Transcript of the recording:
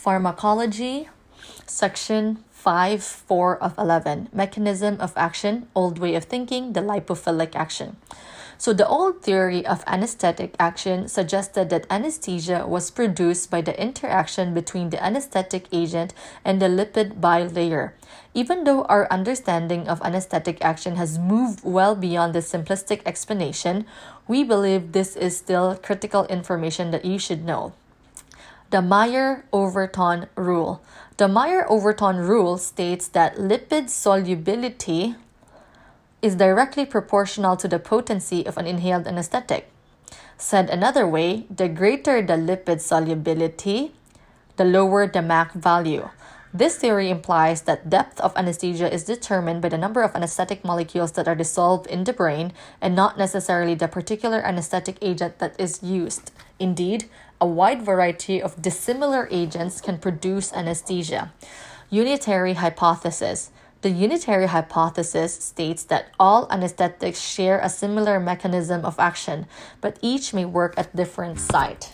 Pharmacology, section 5 4 of 11, Mechanism of Action, Old Way of Thinking, the Lipophilic Action. So, the old theory of anesthetic action suggested that anesthesia was produced by the interaction between the anesthetic agent and the lipid bilayer. Even though our understanding of anesthetic action has moved well beyond the simplistic explanation, we believe this is still critical information that you should know. The Meyer Overton Rule. The Meyer Overton Rule states that lipid solubility is directly proportional to the potency of an inhaled anesthetic. Said another way, the greater the lipid solubility, the lower the MAC value. This theory implies that depth of anesthesia is determined by the number of anesthetic molecules that are dissolved in the brain and not necessarily the particular anesthetic agent that is used. Indeed, a wide variety of dissimilar agents can produce anesthesia. Unitary hypothesis. The unitary hypothesis states that all anesthetics share a similar mechanism of action, but each may work at different site.